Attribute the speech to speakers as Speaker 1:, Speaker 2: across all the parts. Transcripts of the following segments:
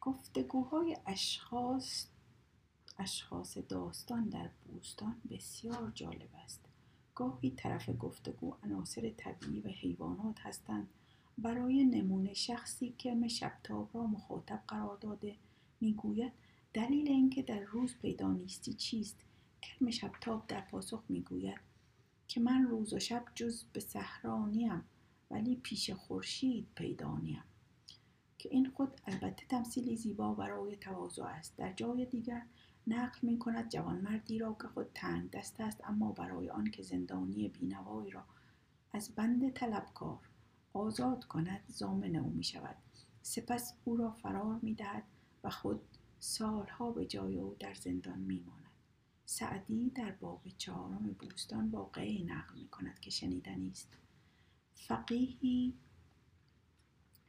Speaker 1: گفتگوهای اشخاص اشخاص داستان در بوستان بسیار جالب است. گاهی طرف گفتگو عناصر طبیعی و حیوانات هستند. برای نمونه شخصی کرم شبتاب را مخاطب قرار داده می‌گوید دلیل اینکه در روز پیدا نیستی چیست؟ کرم شبتاب در پاسخ می‌گوید که من روز و شب جز به صحرانیم ولی پیش خورشید پیدا نیم. که این خود البته تمثیلی زیبا برای تواضع است. در جای دیگر نقل می کند جوانمردی را که خود تنگ دست است اما برای آن که زندانی بینوایی را از بند طلبکار آزاد کند زامن او می شود سپس او را فرار می دهد و خود سالها به جای او در زندان می ماند. سعدی در باب چهارم بوستان واقعی نقل می کند که شنیدنی است. فقیهی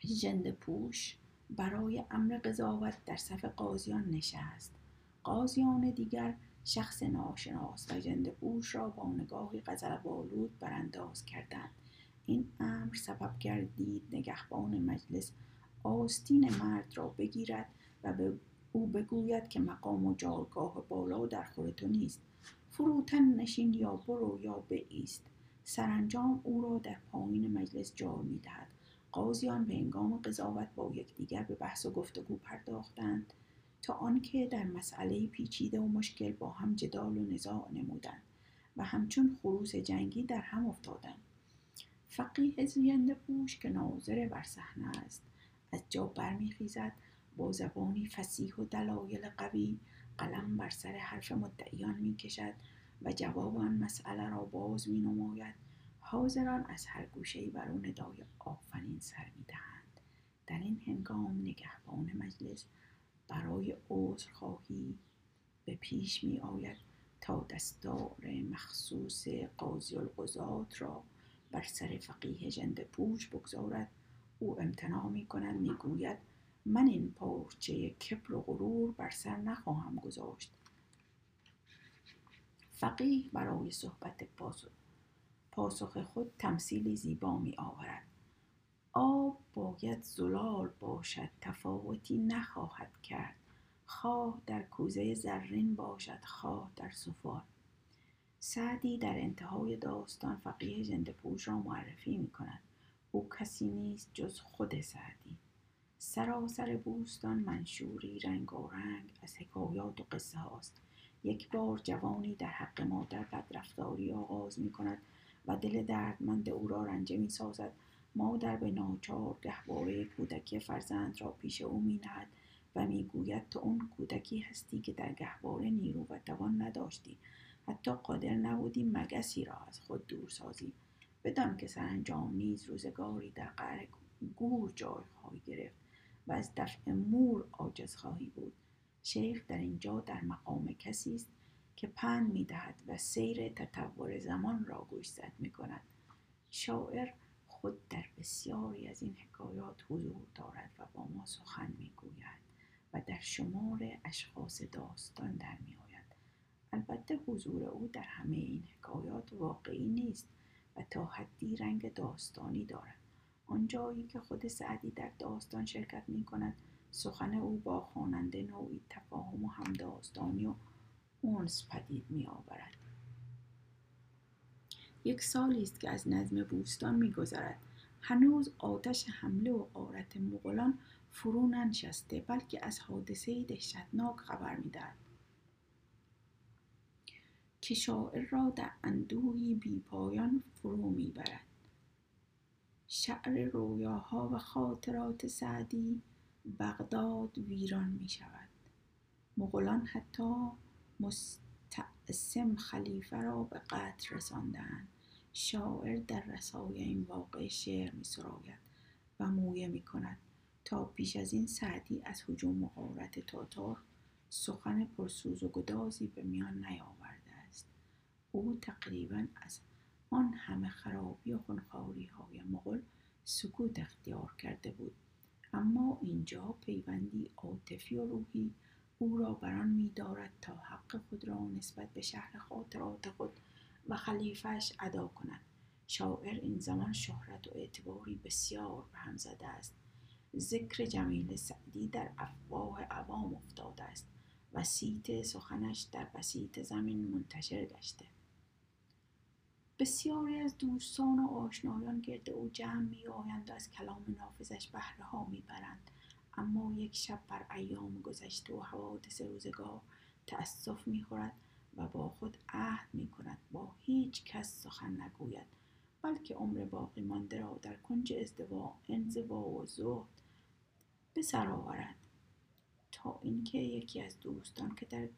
Speaker 1: ژنده پوش برای امر قضاوت در صف قاضیان نشست. قاضیان دیگر شخص ناشناس و ژنده پوش را با نگاهی غزل بالود برانداز کردند. این امر سبب گردید نگهبان مجلس آستین مرد را بگیرد و به او بگوید که مقام و جایگاه بالا در خور تو نیست. فروتن نشین یا برو یا بایست سرانجام او را در پایین مجلس جا می‌دهد. قاضیان به انگام قضاوت با یکدیگر به بحث و گفتگو پرداختند تا آنکه در مسئله پیچیده و مشکل با هم جدال و نزاع نمودند و همچون خروس جنگی در هم افتادند. فقیه زینده پوش که ناظر بر صحنه است از جا برمیخیزد با زبانی فسیح و دلایل قوی قلم بر سر حرف مدعیان می‌کشد و جواب آن مسئله را باز می نماید حاضران از هر گوشه بر او ندای آفرین سر می دهند. در این هنگام نگهبان مجلس برای عذرخواهی به پیش می آید تا دستار مخصوص قاضی القضات را بر سر فقیه جند پوش بگذارد او امتناع می کند می گوید من این پارچه کبر و غرور بر سر نخواهم گذاشت فقیه برای صحبت پاسخ خود تمثیلی زیبا می آورد آب باید زلال باشد تفاوتی نخواهد کرد. خواه در کوزه زرین باشد خواه در سفال. سعدی در انتهای داستان فقیه زنده پوش را معرفی می کند او کسی نیست جز خود سعدی. سراسر بوستان منشوری رنگ و رنگ از حکایات و قصه هاست. یک بار جوانی در حق مادر بدرفتاری آغاز می کند و دل دردمند او را رنجه می سازد مادر به ناچار گهواره کودکی فرزند را پیش او می نهد و می گوید تو اون کودکی هستی که در گهواره نیرو و توان نداشتی. حتی قادر نبودی مگسی را از خود دور سازی. بدان که سرانجام نیز روزگاری در قعر گور جای خواهی گرفت و از دفع مور عاجز خواهی بود. شیخ در اینجا در مقام کسی است که پند می دهد و سیر تطور زمان را گوشزد می کند شاعر خود در بسیاری از این حکایات حضور دارد و با ما سخن می گوید و در شمار اشخاص داستان در می آید البته حضور او در همه این حکایات واقعی نیست و تا حدی رنگ داستانی دارد. آنجایی که خود سعدی در داستان شرکت می کند سخن او با خواننده نوعی تفاهم و همداستانی و اونس پدید می آورد. یک سالی است که از نظم بوستان میگذرد. هنوز آتش حمله و قارت مغولان فرو ننشسته بلکه از حادثه دهشتناک خبر می‌دهد. که شاعر را در اندوهی بیپایان فرو می‌برد. شعر رویاها و خاطرات سعدی بغداد ویران می شود مغولان حتی مستعصم خلیفه را به قتل رساندند شاعر در رسای این واقع شعر می و مویه می کند تا پیش از این سعدی از حجوم و تاتار سخن پرسوز و گدازی به میان نیاورده است. او تقریبا از آن همه خرابی و خونخواری های مغل سکوت اختیار کرده بود. اما اینجا پیوندی عاطفی و روحی او را بران میدارد تا حق خود را نسبت به شهر خاطرات خود و خلیفهش ادا کند. شاعر این زمان شهرت و اعتباری بسیار به هم زده است. ذکر جمیل سعدی در افواه عوام افتاده است و سیت سخنش در بسیط زمین منتشر گشته. بسیاری از دوستان و آشنایان گرد او جمع می آیند و از کلام نافذش بهره ها می برند. اما یک شب بر ایام گذشته و حوادث روزگار تأسف می خورد و با خود عهد می کند با هیچ کس سخن نگوید بلکه عمر باقی مانده را در کنج ازدواع انزوا و زهد به سر آورد. تا اینکه یکی از دوستان که در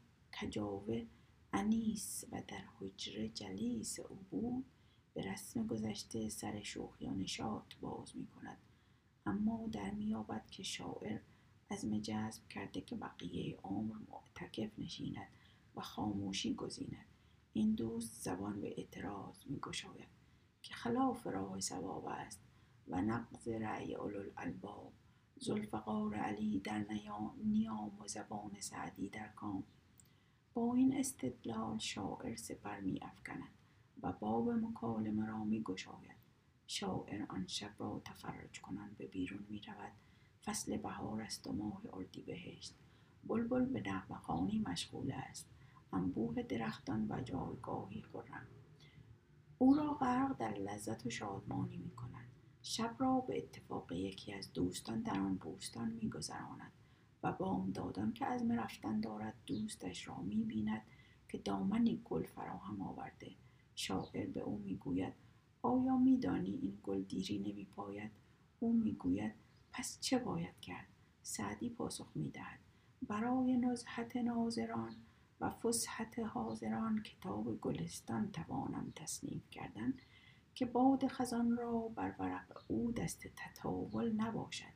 Speaker 1: کجاوه انیس و در حجره جلیس او بود به رسم گذشته سر شوخی و نشاط باز می کند اما در میابد که شاعر از جذب کرده که بقیه عمر معتکف نشیند و خاموشی گزیند. این دوست زبان به اعتراض می گشاید که خلاف راه سواب است و نقض رأی الالباب زلفقار علی در نیام و زبان سعدی در کام. با این استدلال شاعر سپر می افکند و باب مکالمه را می شاعر آن شب را تفرج کنان به بیرون می رود فصل بهار است و ماه اردی بهشت بلبل به نغمه مشغول است. انبوه درختان و جایگاهی خورم او را غرق در لذت و شادمانی می کند شب را به اتفاق یکی از دوستان در آن بوستان می گذراند و بامدادان که از رفتن دارد دوستش را می بیند که دامنی گل فراهم آورده. شاعر به او می‌گوید آیا میدانی این گل دیری نمی پاید؟ او می‌گوید پس چه باید کرد؟ سعدی پاسخ می‌دهد برای نزحت ناظران و فسحت حاضران کتاب گلستان توانم تصنیف کردن که باد خزان را بر ورق او دست تطاول نباشد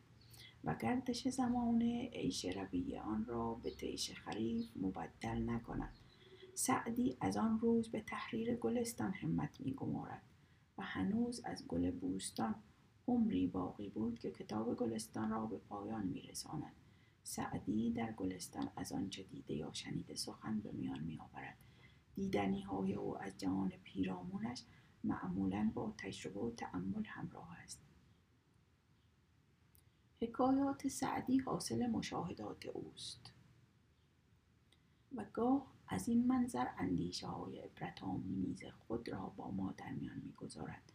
Speaker 1: و گردش زمانه عیش ربیع آن را به تیش خریف مبدل نکند سعدی از آن روز به تحریر گلستان همت می گمارد و هنوز از گل بوستان عمری باقی بود که کتاب گلستان را به پایان می رساند. سعدی در گلستان از آنچه دیده یا شنیده سخن به میان می آورد. دیدنی های او از جهان پیرامونش معمولا با تجربه و تأمل همراه است. حکایات سعدی حاصل مشاهدات اوست و گاه از این منظر اندیشه های عبرت آمیز خود را با ما در میان می‌گذارد.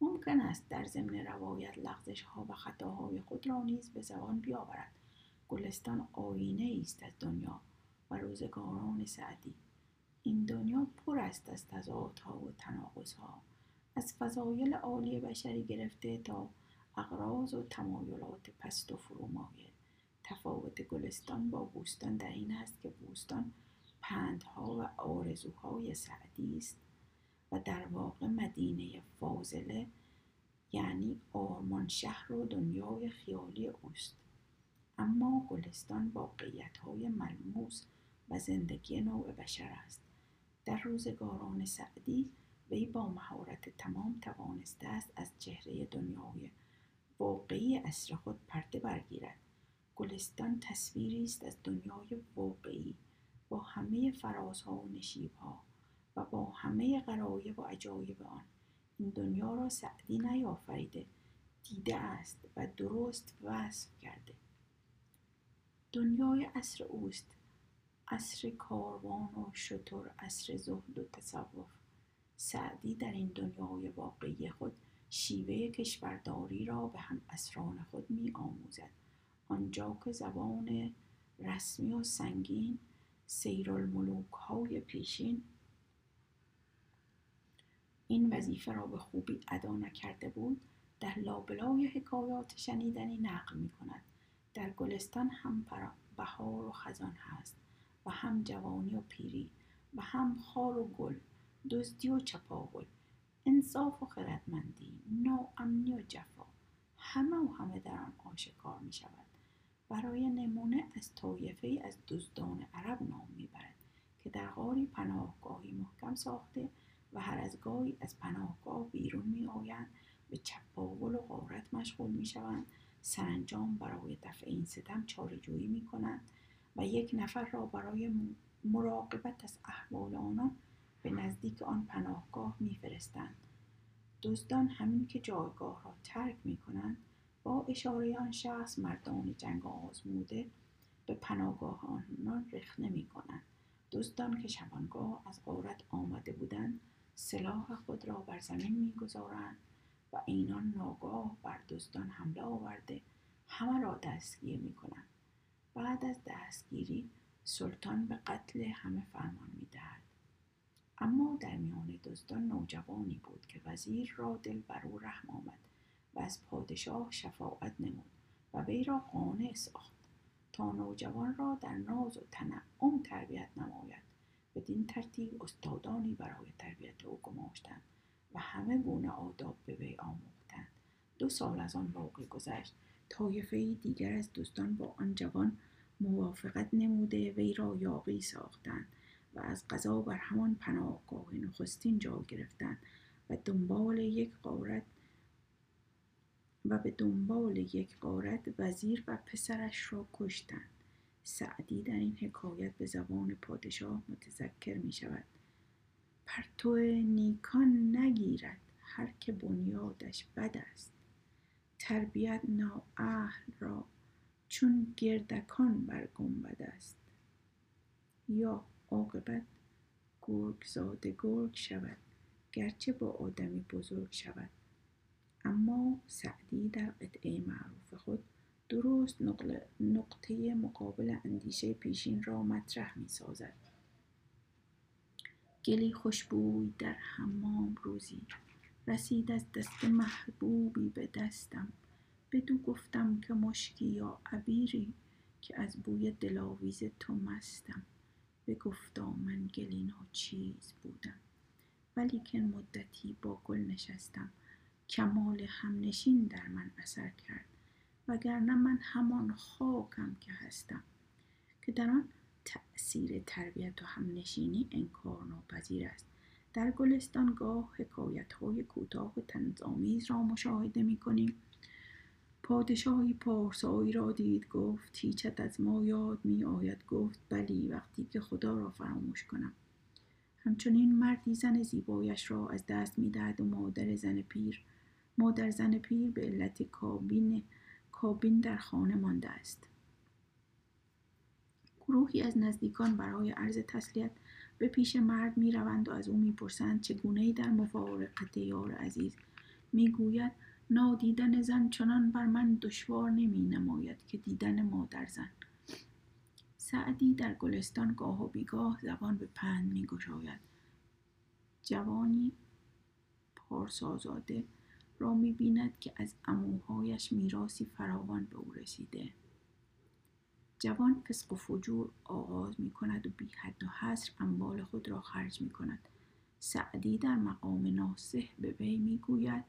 Speaker 1: ممکن است در ضمن روایت لغزش ها و خطاهای خود را نیز به زبان بیاورد. گلستان آینه است از دنیا و روزگاران سعدی. این دنیا پر است از تضادها و تناقضها. از فضایل عالی بشری گرفته تا اغراض و تمایلات پست و فرومایه تفاوت گلستان با بوستان در این است که بوستان پندها و آرزوهای سعدی است و در واقع مدینه فاضله یعنی آرمان شهر و دنیای خیالی اوست. اما گلستان واقعیت های ملموس و زندگی نوع بشر است. در روزگاران سعدی وی با مهارت تمام توانسته است از چهره دنیای واقعی اصر خود پرده برگیرد. گلستان تصویری است از دنیای واقعی. با همه فرازها و نشیبها و با همه غرایب و عجایب آن. این دنیا را سعدی نیافریده دیده است و درست وصف کرده. دنیای اصر اوست اصر کاروان و شطور اصر زهد و تصوف. سعدی در این دنیای واقعی خود شیوه کشورداری را به هم اسران خود می آموزد آنجا که زبان رسمی و سنگین سیرالملوک های پیشین. این وظیفه را به خوبی ادا نکرده بود. در لابلای حکایات شنیدنی نقل می کند. در گلستان هم بهار و خزان هست و هم جوانی و پیری و هم خار و گل دزدی و چپاول انصاف و خردمندی ناامنی و جفا. همه و همه در آن آشکار می شود. برای نمونه از طایفه ای از دزدان عرب نام می‌برد که در غاری پناهگاهی محکم ساخته و هر از گاهی از پناهگاه بیرون می آیند به چپاول و غارت مشغول می شوند سرانجام برای دفع این ستم چارجویی می کنند و یک نفر را برای مراقبت از احوال آنان به نزدیک آن پناهگاه میفرستند. دزدان همین که جایگاه را ترک می کنند با اشاره آن شخص مردان جنگ آزموده به پناهگاه آنان رخنه می کنند دزدان که شبانگاه از غارت آمده بودند سلاح خود را بر زمین می‌گذارند و اینان ناگاه بر دزدان حمله آورده همه را دستگیر می کنند. بعد از دستگیری سلطان به قتل همه فرمان می دهد. اما در میان دزدان نوجوانی بود که وزیر را دل بر او رحم آمد و از پادشاه شفاعت نمود و وی را قانع ساخت تا نوجوان را در ناز و تنعم تربیت نماید. بدین ترتیب استادانی برای تربیت او گماشتند و همه گونه آداب به وی آموختند. دو سال از آن واقع گذشت. طایفه دیگر از دوستان با آن جوان موافقت نموده وی را یاقی ساختند و از قضا بر همان پناهگاه نخستین جا گرفتند و دنبال یک قارت و به دنبال یک قارت وزیر و پسرش را کشتند. سعدی در این حکایت به زبان پادشاه متذکر می شود پرتو نیکان نگیرد هر که بنیادش بد است. تربیت نااهل را چون گردکان بر گنبد است. یا عاقبت گرگ زاده گرگ شود گرچه با آدمی بزرگ شود. اما سعدی در قطعه معروف خود درست نقطه مقابل اندیشه پیشین را مطرح می سازد گلی خوشبوی در حمام روزی رسید از دست محبوبی به دستم. بدو گفتم که مشکی یا عبیری که از بوی دلاویز تو مستم. بگفتا من گلی چیز بودم. ولیکن مدتی با گل نشستم. کمال همنشین در من اثر کرد وگرنه من همان خاکم که هستم که در آن تأثیر تربیت و همنشینی انکار ناپذیر است. در گلستان گاه حکایت های کوتاه و تنظامیز را مشاهده می کنیم پادشاهی پارسایی را دید گفت هیچت از ما یاد می آید گفت بلی وقتی که خدا را فراموش کنم. همچنین مردی زن زیبایش را از دست می و مادر زن پیر مادر زن پیر به علت کابین کابین در خانه مانده است. گروهی از نزدیکان برای عرض تسلیت به پیش مرد می روند و از او می پرسند چگونه در مفارقت یار عزیز می گوید نادیدن زن چنان بر من دشوار نمی نماید که دیدن مادر زن. سعدی در گلستان گاه و بیگاه زبان به پند می گشاید جوانی پارسازاده را می بیند که از اموهایش میراسی فراوان به او رسیده. جوان فسق و فجور آغاز می کند و بی حد و حصر اموال خود را خرج می کند سعدی در مقام ناسح به وی می گوید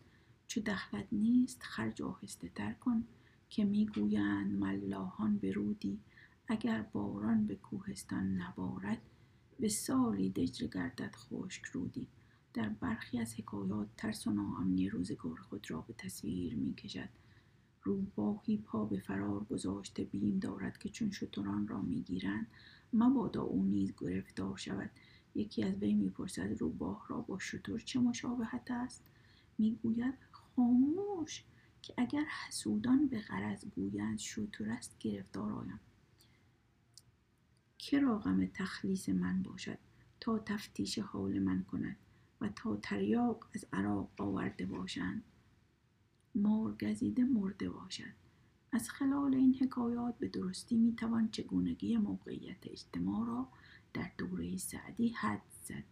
Speaker 1: چو دخلت نیست خرج آهسته تر کن که می گویند ملاحان برودی اگر باران به کوهستان نبارد به سالی دجله گردد خشک رودی. در برخی از حکایات ترس و ناامنی روزگار خود را به تصویر می کشد روباهی پا به فرار گذاشته بیم دارد که چون شتران را می‌گیرند مبادا او نیز گرفتار شود. یکی از وی می‌پرسد روباه را با شتر چه مشابهت است؟ می‌گوید خاموش که اگر حسودان به غرض گویند شتر است گرفتار آیم. که را غم تخلیص من باشد تا تفتیش حال من کند؟ و تا تریاق از عراق آورده باشند. مار گزیده مرده باشد. از خلال این حکایات به درستی می‌توان چگونگی موقعیت اجتماع را در دوره سعدی حد زد.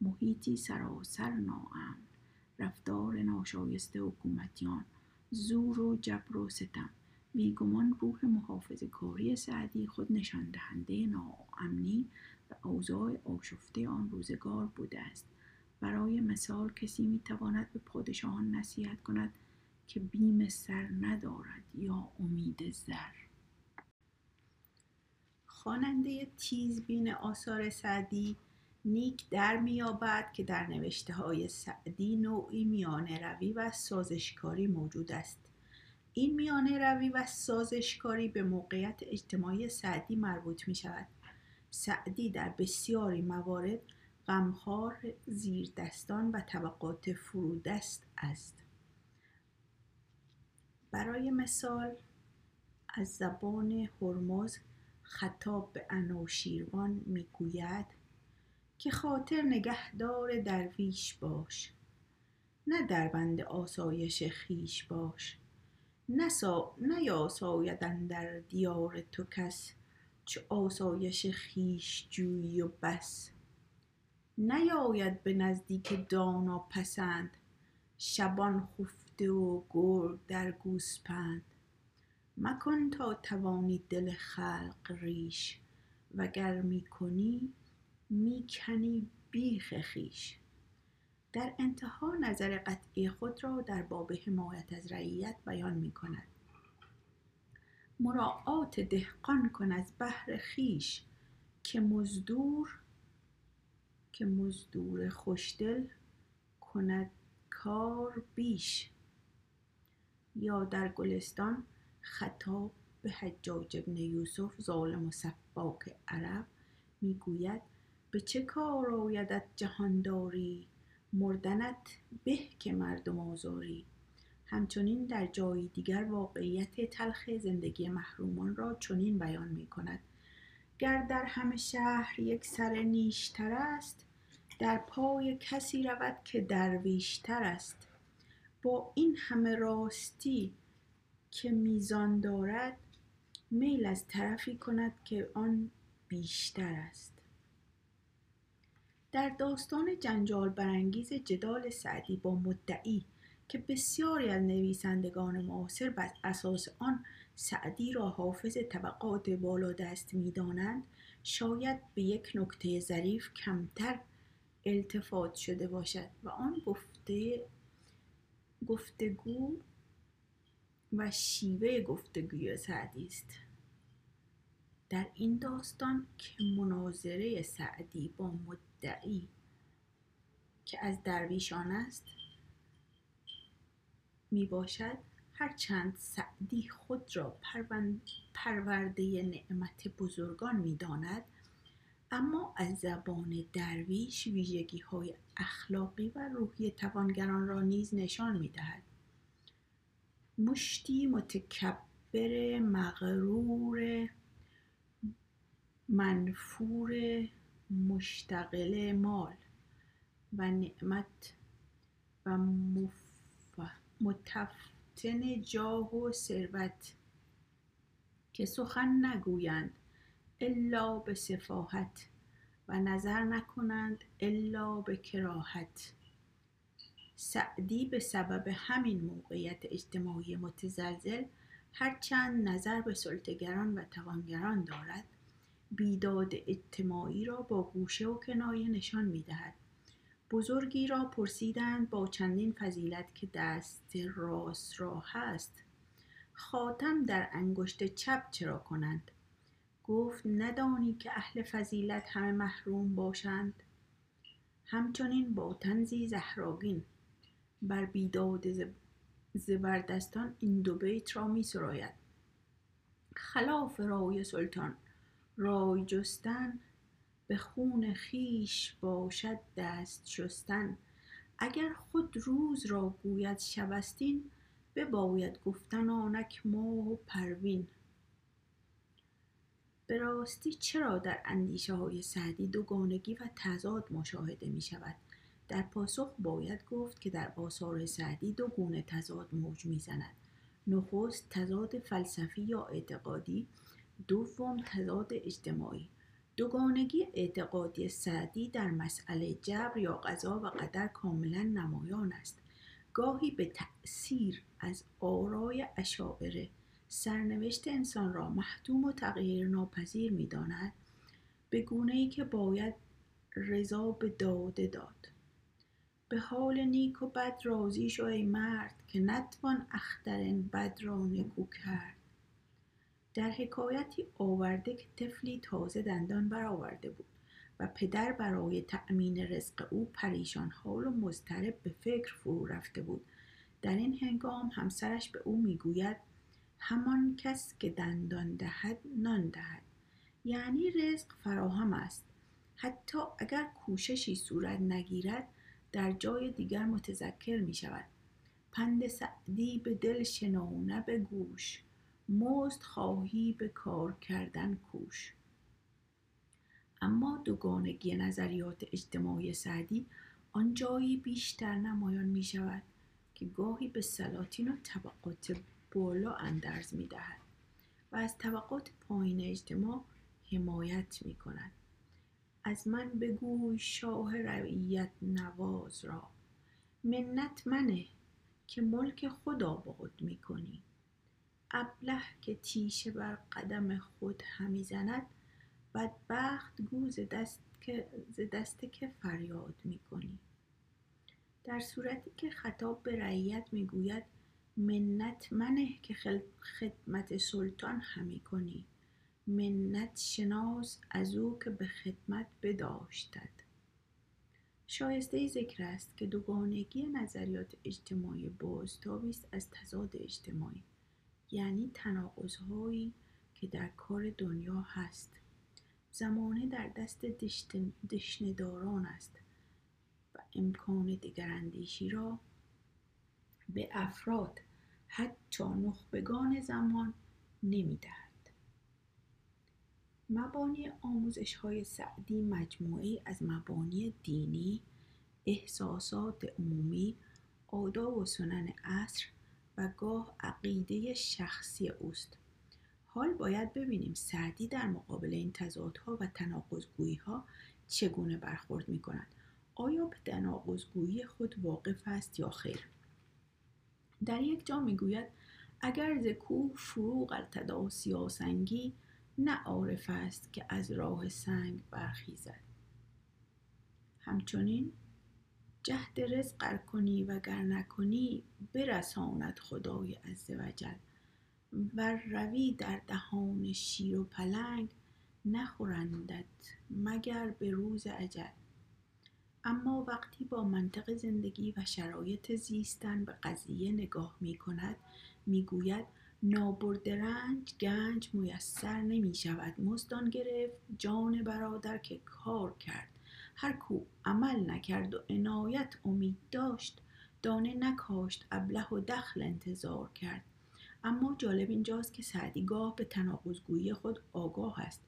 Speaker 1: محیطی سراسر ناامن. رفتار ناشایسته حکومتیان. زور و جبر و ستم. بیگمان روح محافظ کاری سعدی خود نشان دهنده ناامنی و اوضاع آشفته آن روزگار بوده است. برای مثال کسی می‌تواند به پادشاهان نصیحت کند که بیم سر ندارد یا امید زر.
Speaker 2: خواننده تیزبین آثار سعدی نیک در میابد که در نوشته های سعدی نوعی میانه روی و سازشکاری موجود است. این میانه روی و سازشکاری به موقعیت اجتماعی سعدی مربوط می شود سعدی در بسیاری موارد غمخوار زیردستان و طبقات فرودست است. برای مثال از زبان هرمز خطاب به انوشیروان می‌گوید که خاطر نگهدار درویش باش نه در بند آسایش خیش باش نسا نیاسایدن در دیار تو کس چو آسایش خیش جویی و بس. نیاید به نزدیک دانا پسند شبان خفته و گرگ در گوسپند. مکن تا توانی دل خلق ریش وگر می‌کنی می‌کنی بیخ خویش. در انتها نظر قطعی خود را در باب حمایت از رعیت بیان می کند مراعات دهقان کن از بهر خویش که مزدور که مزدور خوشدل کند کار بیش. یا در گلستان خطاب به حجاج ابن یوسف ظالم و سفاک عرب می‌گوید به چه کار آیدت جهانداری؟ مردنت به که مردم آزاری. همچنین در جای دیگر واقعیت تلخ زندگی محرومان را چنین بیان می کند گر در همه شهر یک سر نیشتر است در پای کسی رود که درویشتر است. با این همه راستی که میزان دارد میل از طرفی کند که آن بیشتر است. در داستان جنجال برانگیز جدال سعدی با مدعی که بسیاری از نویسندگان معاصر بر اساس آن سعدی را حافظ طبقات بالا دست می‌دانند شاید به یک نکته ظریف کمتر التفات شده باشد و آن گفته گفتگو و شیوه گفتگوی سعدی است. در این داستان که مناظره سعدی با مدعی که از درویشان است می باشد هرچند سعدی خود را پرورده نعمت بزرگان می داند اما از زبان درویش ویژگی های اخلاقی و روحی توانگران را نیز نشان می دهد مشتی متکبر مغرور منفور مشتغل مال و نعمت و متفتن جاه و ثروت که سخن نگویند الا به سفاهت و نظر نکنند الا به کراهت سعدی به سبب همین موقعیت اجتماعی متزلزل هرچند نظر به سلطگران و توانگران دارد بیداد اجتماعی را با گوشه و کنایه نشان می دهد. بزرگی را پرسیدند با چندین فضیلت که دست راست را هست خاتم در انگشت چپ چرا کنند؟ گفت ندانی که اهل فضیلت همه محروم باشند؟ همچنین با تنزی زهراگین. بر بیداد زبردستان این دو بیت را می سراید. خلاف رای سلطان. رای جستن به خون خیش باشد دست شستن. اگر خود روز را گوید شبستین بباید گفتن آنک ماه و پروین. به راستی چرا در اندیشه های سعدی دوگانگی و تضاد مشاهده می شود در پاسخ باید گفت که در آثار سعدی دو گونه تضاد موج می‌زند. نخست تضاد فلسفی یا اعتقادی دوم تضاد اجتماعی. دوگانگی اعتقادی سعدی در مسئله جبر یا قضا و قدر کاملا نمایان است. گاهی به تأثیر از آرای اشاعره سرنوشت انسان را محتوم و تغییر ناپذیر می داند به گونه ای که باید رضا به داده داد. به حال نیک و بد راضی شو ای مرد که نتوان اخترن بد را نکو کرد. در حکایتی آورده که طفلی تازه دندان برآورده بود و پدر برای تأمین رزق او پریشان حال و مضطرب به فکر فرو رفته بود. در این هنگام همسرش به او می‌گوید همان کس که دندان دهد نان دهد. یعنی رزق فراهم است. حتی اگر کوششی صورت نگیرد در جای دیگر متذکر می شود پند سعدی به دل شنو نه به گوش. مزد خواهی به کار کردن کوش. اما دوگانگی نظریات اجتماعی سعدی آنجایی بیشتر نمایان می شود که گاهی به سلاطین و طبقات بالا اندرز می دهد و از طبقات پایین اجتماع حمایت می کند از من بگوی شاه رعیت نواز را. منت منه که ملک خود آباد می کنی ابله که تیشه بر قدم خود همی زند بدبخت گوز دست که ز دست که فریاد می کنی. در صورتی که خطاب به رعیت می‌گوید منت منه که خدمت سلطان همی کنی. منت شناس از او که به خدمت بداشتد. شایسته ذکر است که دوگانگی نظریات اجتماعی بازتابی است از تضاد اجتماعی. یعنی تناقضهایی که در کار دنیا هست. زمانه در دست دشنداران است و امکان دگراندیشی را به افراد حتی نخبگان زمان نمی‌دهد. مبانی آموزش های سعدی مجموعی از مبانی دینی، احساسات عمومی، آداب و سنن عصر و گاه عقیده شخصی اوست. حال باید ببینیم سعدی در مقابل این تضادها و تناقضگویی ها چگونه برخورد می کند. آیا به تناقضگویی خود واقف است یا خیر؟ در یک جا می‌گوید اگر ز کوه فروغ ارتدا سیاسنگی نه عارف است که از راه سنگ برخیزد همچنین جهد رزق کنی و گر نکنی برساند خدای عزوجل و روی در دهان شیر و پلنگ نخورندت مگر به روز عجل اما وقتی با منطق زندگی و شرایط زیستن به قضیه نگاه می کند می گوید نابرد رنج گنج میسر نمی شود. مزدان گرفت جان برادر که کار کرد. هر کو عمل نکرد و عنایت امید داشت دانه نکاشت ابله و دخل انتظار کرد. اما جالب اینجاست که سعدی گاه به تناقضگویی خود آگاه است.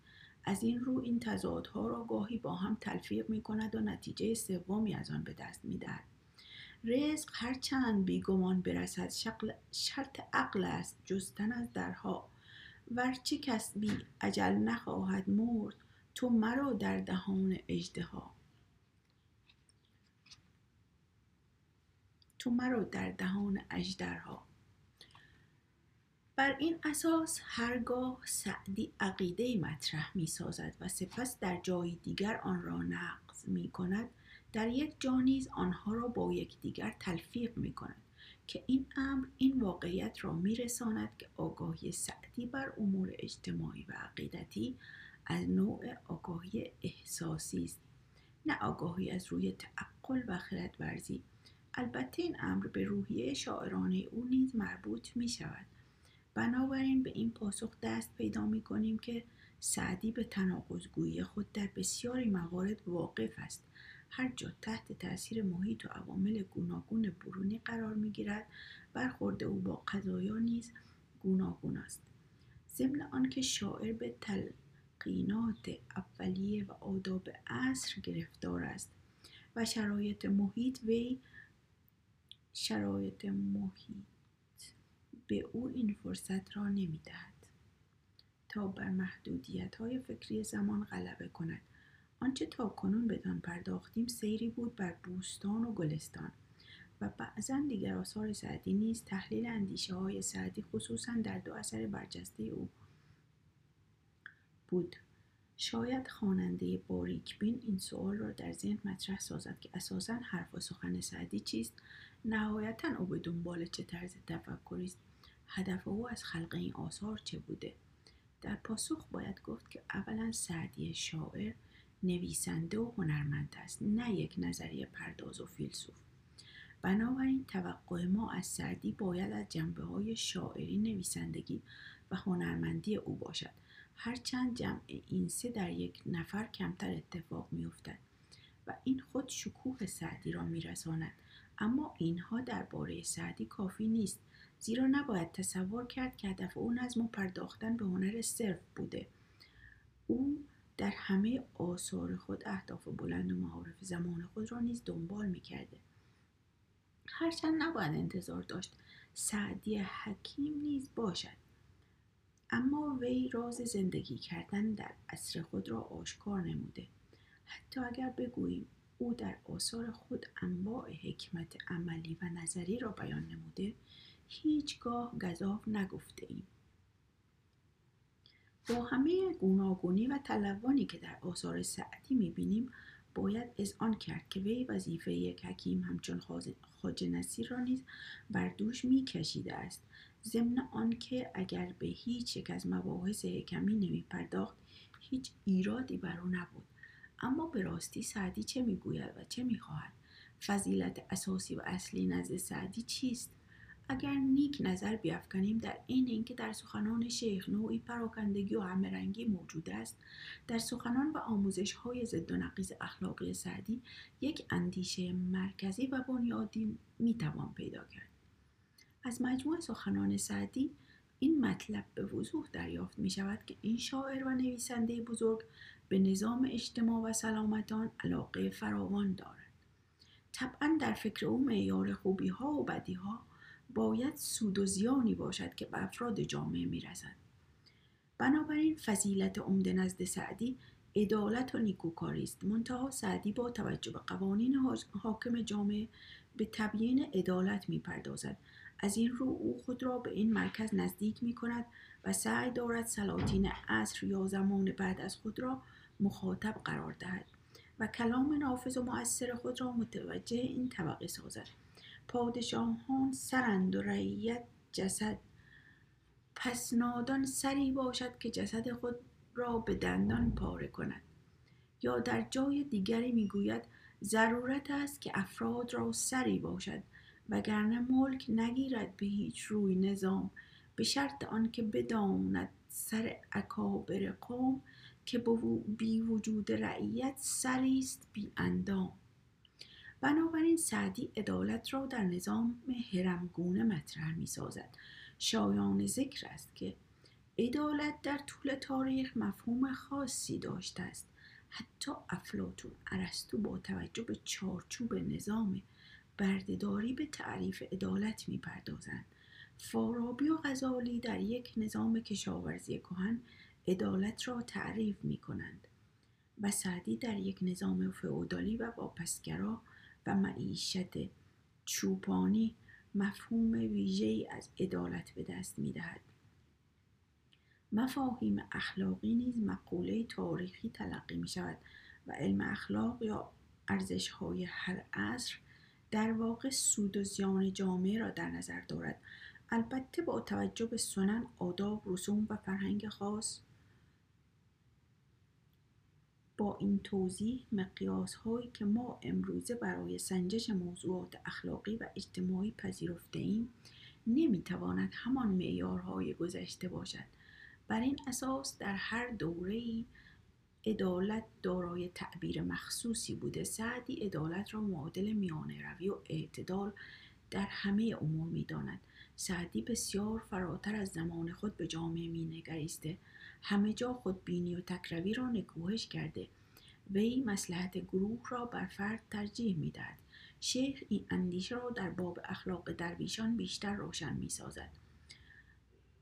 Speaker 2: از این رو این تضادها را گاهی با هم تلفیق می کند و نتیجه سومی از آن به دست می دهد. رزق هرچند بیگمان برسد شرط عقل است جستن از درها. ورچه کس بی عجل نخواهد مرد تو مرا در دهان اجدها تو مرا در دهان اجدرها بر این اساس هرگاه سعدی عقیده مطرح می سازد و سپس در جای دیگر آن را نقض می کند در یک جا نیز آنها را با یکدیگر تلفیق می کند که این امر این واقعیت را می رساند که آگاهی سعدی بر امور اجتماعی و عقیدتی از نوع آگاهی احساسی است نه آگاهی از روی تعقل و خردورزی. البته این امر به روحیه شاعرانه او نیز مربوط می شود بنابراین به این پاسخ دست پیدا می کنیم که سعدی به تناقضگویی خود در بسیاری موارد واقف است. هر جا تحت تاثیر محیط و عوامل گوناگون برونی قرار می گیرد برخورد او با قضایا نیز گوناگون است. ضمن آنکه شاعر به تلقینات اولیه و آداب عصر گرفتار است و شرایط محیط وی شرایط محیط به او این فرصت را نمی دهد تا بر محدودیت های فکری زمان غلبه کند. آنچه تا کنون بدان پرداختیم سیری بود بر بوستان و گلستان و بعضا دیگر آثار سعدی نیز تحلیل اندیشه های سعدی خصوصا در دو اثر برجسته او بود. شاید خواننده باریکبین این سوال را در ذهن مطرح سازد که اساسا حرف و سخن سعدی چیست؟ نهایتا او به دنبال چه طرز تفکری است؟ هدف او از خلق این آثار چه بوده؟ در پاسخ باید گفت که اولا سعدی شاعر نویسنده و هنرمند است نه یک نظریه پرداز و فیلسوف. بنابراین توقع ما از سعدی باید از جنبه های شاعری نویسندگی و هنرمندی او باشد. هرچند جمع این سه در یک نفر کمتر اتفاق می افتد و این خود شکوه سعدی را می رساند اما اینها درباره سعدی کافی نیست زیرا نباید تصور کرد که هدف او نظم پرداختن به هنر صرف بوده. او در همه آثار خود اهداف بلند و معارف زمان خود را نیز دنبال می‌کرده. هرچند نباید انتظار داشت سعدی حکیم نیز باشد اما وی راز زندگی کردن در عصر خود را آشکار نموده. حتی اگر بگوییم او در آثار خود انواع حکمت عملی و نظری را بیان نموده هیچگاه گذاف نگفته ایم با همه گوناگونی و تلوانی که در آثار سعدی می‌بینیم باید آن کرد که وی وظیفه یک حکیم همچون خاج نصیر را نیز بر دوش میکشیده است. ضمن آنکه اگر به هیچ یک از مباحث حکمی نمی پرداخت هیچ ایرادی بر او نبود. اما به راستی سعدی چه می‌گوید و چه می‌خواهد؟ فضیلت اساسی و اصلی نزد سعدی چیست؟ اگر نیک نظر بیافکنیم در این اینکه در سخنان شیخ نوعی پراکندگی و همرنگی موجود است در سخنان و آموزش های ضد و نقیز اخلاقی سعدی یک اندیشه مرکزی و بنیادی می‌توان پیدا کرد. از مجموع سخنان سعدی این مطلب به وضوح دریافت می شود که این شاعر و نویسنده بزرگ به نظام اجتماع و سلامتان علاقه فراوان دارد. طبعا در فکر او معیار خوبی ها و بدی ها باید سود و زیانی باشد که به افراد جامعه می رسد. بنابراین فضیلت عمده نزد سعدی عدالت و نیکوکاری است منتها سعدی با توجه به قوانین حاکم جامعه به تبیین عدالت می پردازد از این رو او خود را به این مرکز نزدیک می کند و سعی دارد سلاطین عصر یا زمان بعد از خود را مخاطب قرار دهد و کلام نافذ و مؤثر خود را متوجه این طبقه سازد. پادشاهان سرند و رعیت جسد. پس نادان سری باشد که جسد خود را به دندان پاره کند. یا در جای دیگری می‌گوید ضرورت است که افراد را سری باشد وگرنه ملک نگیرد به هیچ روی نظام. به شرط آنکه بداند سر اکابر قوم که بی وجود رعیت سری است بی اندام. بنابراین سعدی عدالت را در نظام هرمگونه مطرح می سازد شایان ذکر است که عدالت در طول تاریخ مفهوم خاصی داشته است. حتی افلاتون ارسطو با توجه به چارچوب نظام بردهداری به تعریف عدالت می‌پردازند. فارابی و غزالی در یک نظام کشاورزی کهن عدالت را تعریف می کنند و سعدی در یک نظام فئودالی و واپسگرا و معیشت چوپانی مفهوم ویژه‌ای از عدالت به دست می دهد. مفاهیم اخلاقی نیز مقوله تاریخی تلقی می شود و علم اخلاق یا ارزش های هر عصر در واقع سود و زیان جامعه را در نظر دارد البته با توجه به سنن آداب رسوم و فرهنگ خاص با این توضیح مقیاس هایی که ما امروزه برای سنجش موضوعات اخلاقی و اجتماعی پذیرفته ایم نمی‌تواند همان معیارهای گذشته باشد. بر این اساس در هر دوره عدالت دارای تعبیر مخصوصی بوده. سعدی عدالت را معادل میانه روی و اعتدال در همه امور می‌داند. سعدی بسیار فراتر از زمان خود به جامعه مینگریسته. همه جا خودبینی و تکروی را نکوهش کرده. وی مسلحت گروه را بر فرد ترجیح می‌دهد. شیخ این اندیشه را در باب اخلاق درویشان بیشتر روشن می‌سازد.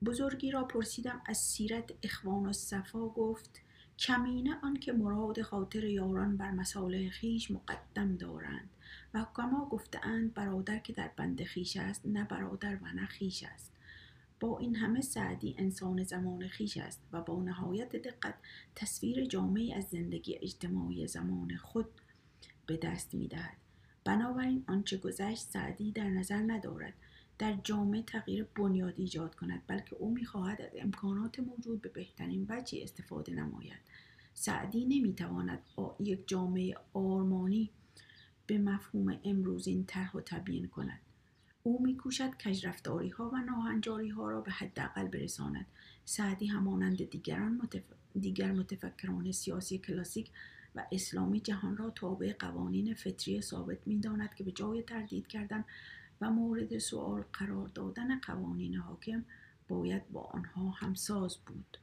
Speaker 2: بزرگی را پرسیدم از سیرت اخوان و صفا گفت کمینه آنکه مراد خاطر یاران بر مصالح خیش مقدم دارند و حکما گفتهاند برادر که در بند خیش است نه برادر و نه خیش است. با این همه سعدی انسان زمان خیش است و با نهایت دقت تصویر جامعی از زندگی اجتماعی زمان خود به دست می دهد. بنابراین آنچه گذشت سعدی در نظر ندارد در جامعه تغییر بنیادی ایجاد کند بلکه او می‌خواهد از امکانات موجود به بهترین وجهی استفاده نماید سعدی نمی‌تواند یک جامعه آرمانی به مفهوم امروز این طرح و تبیین کند او میکوشد کجرفتاری ها و ناهنجاری ها را به حداقل برساند. سعدی همانند دیگران متف... دیگر متفکران سیاسی کلاسیک و اسلامی جهان را تابع قوانین فطری ثابت می داند که به جای تردید کردن و مورد سؤال قرار دادن قوانین حاکم باید با آنها همساز بود.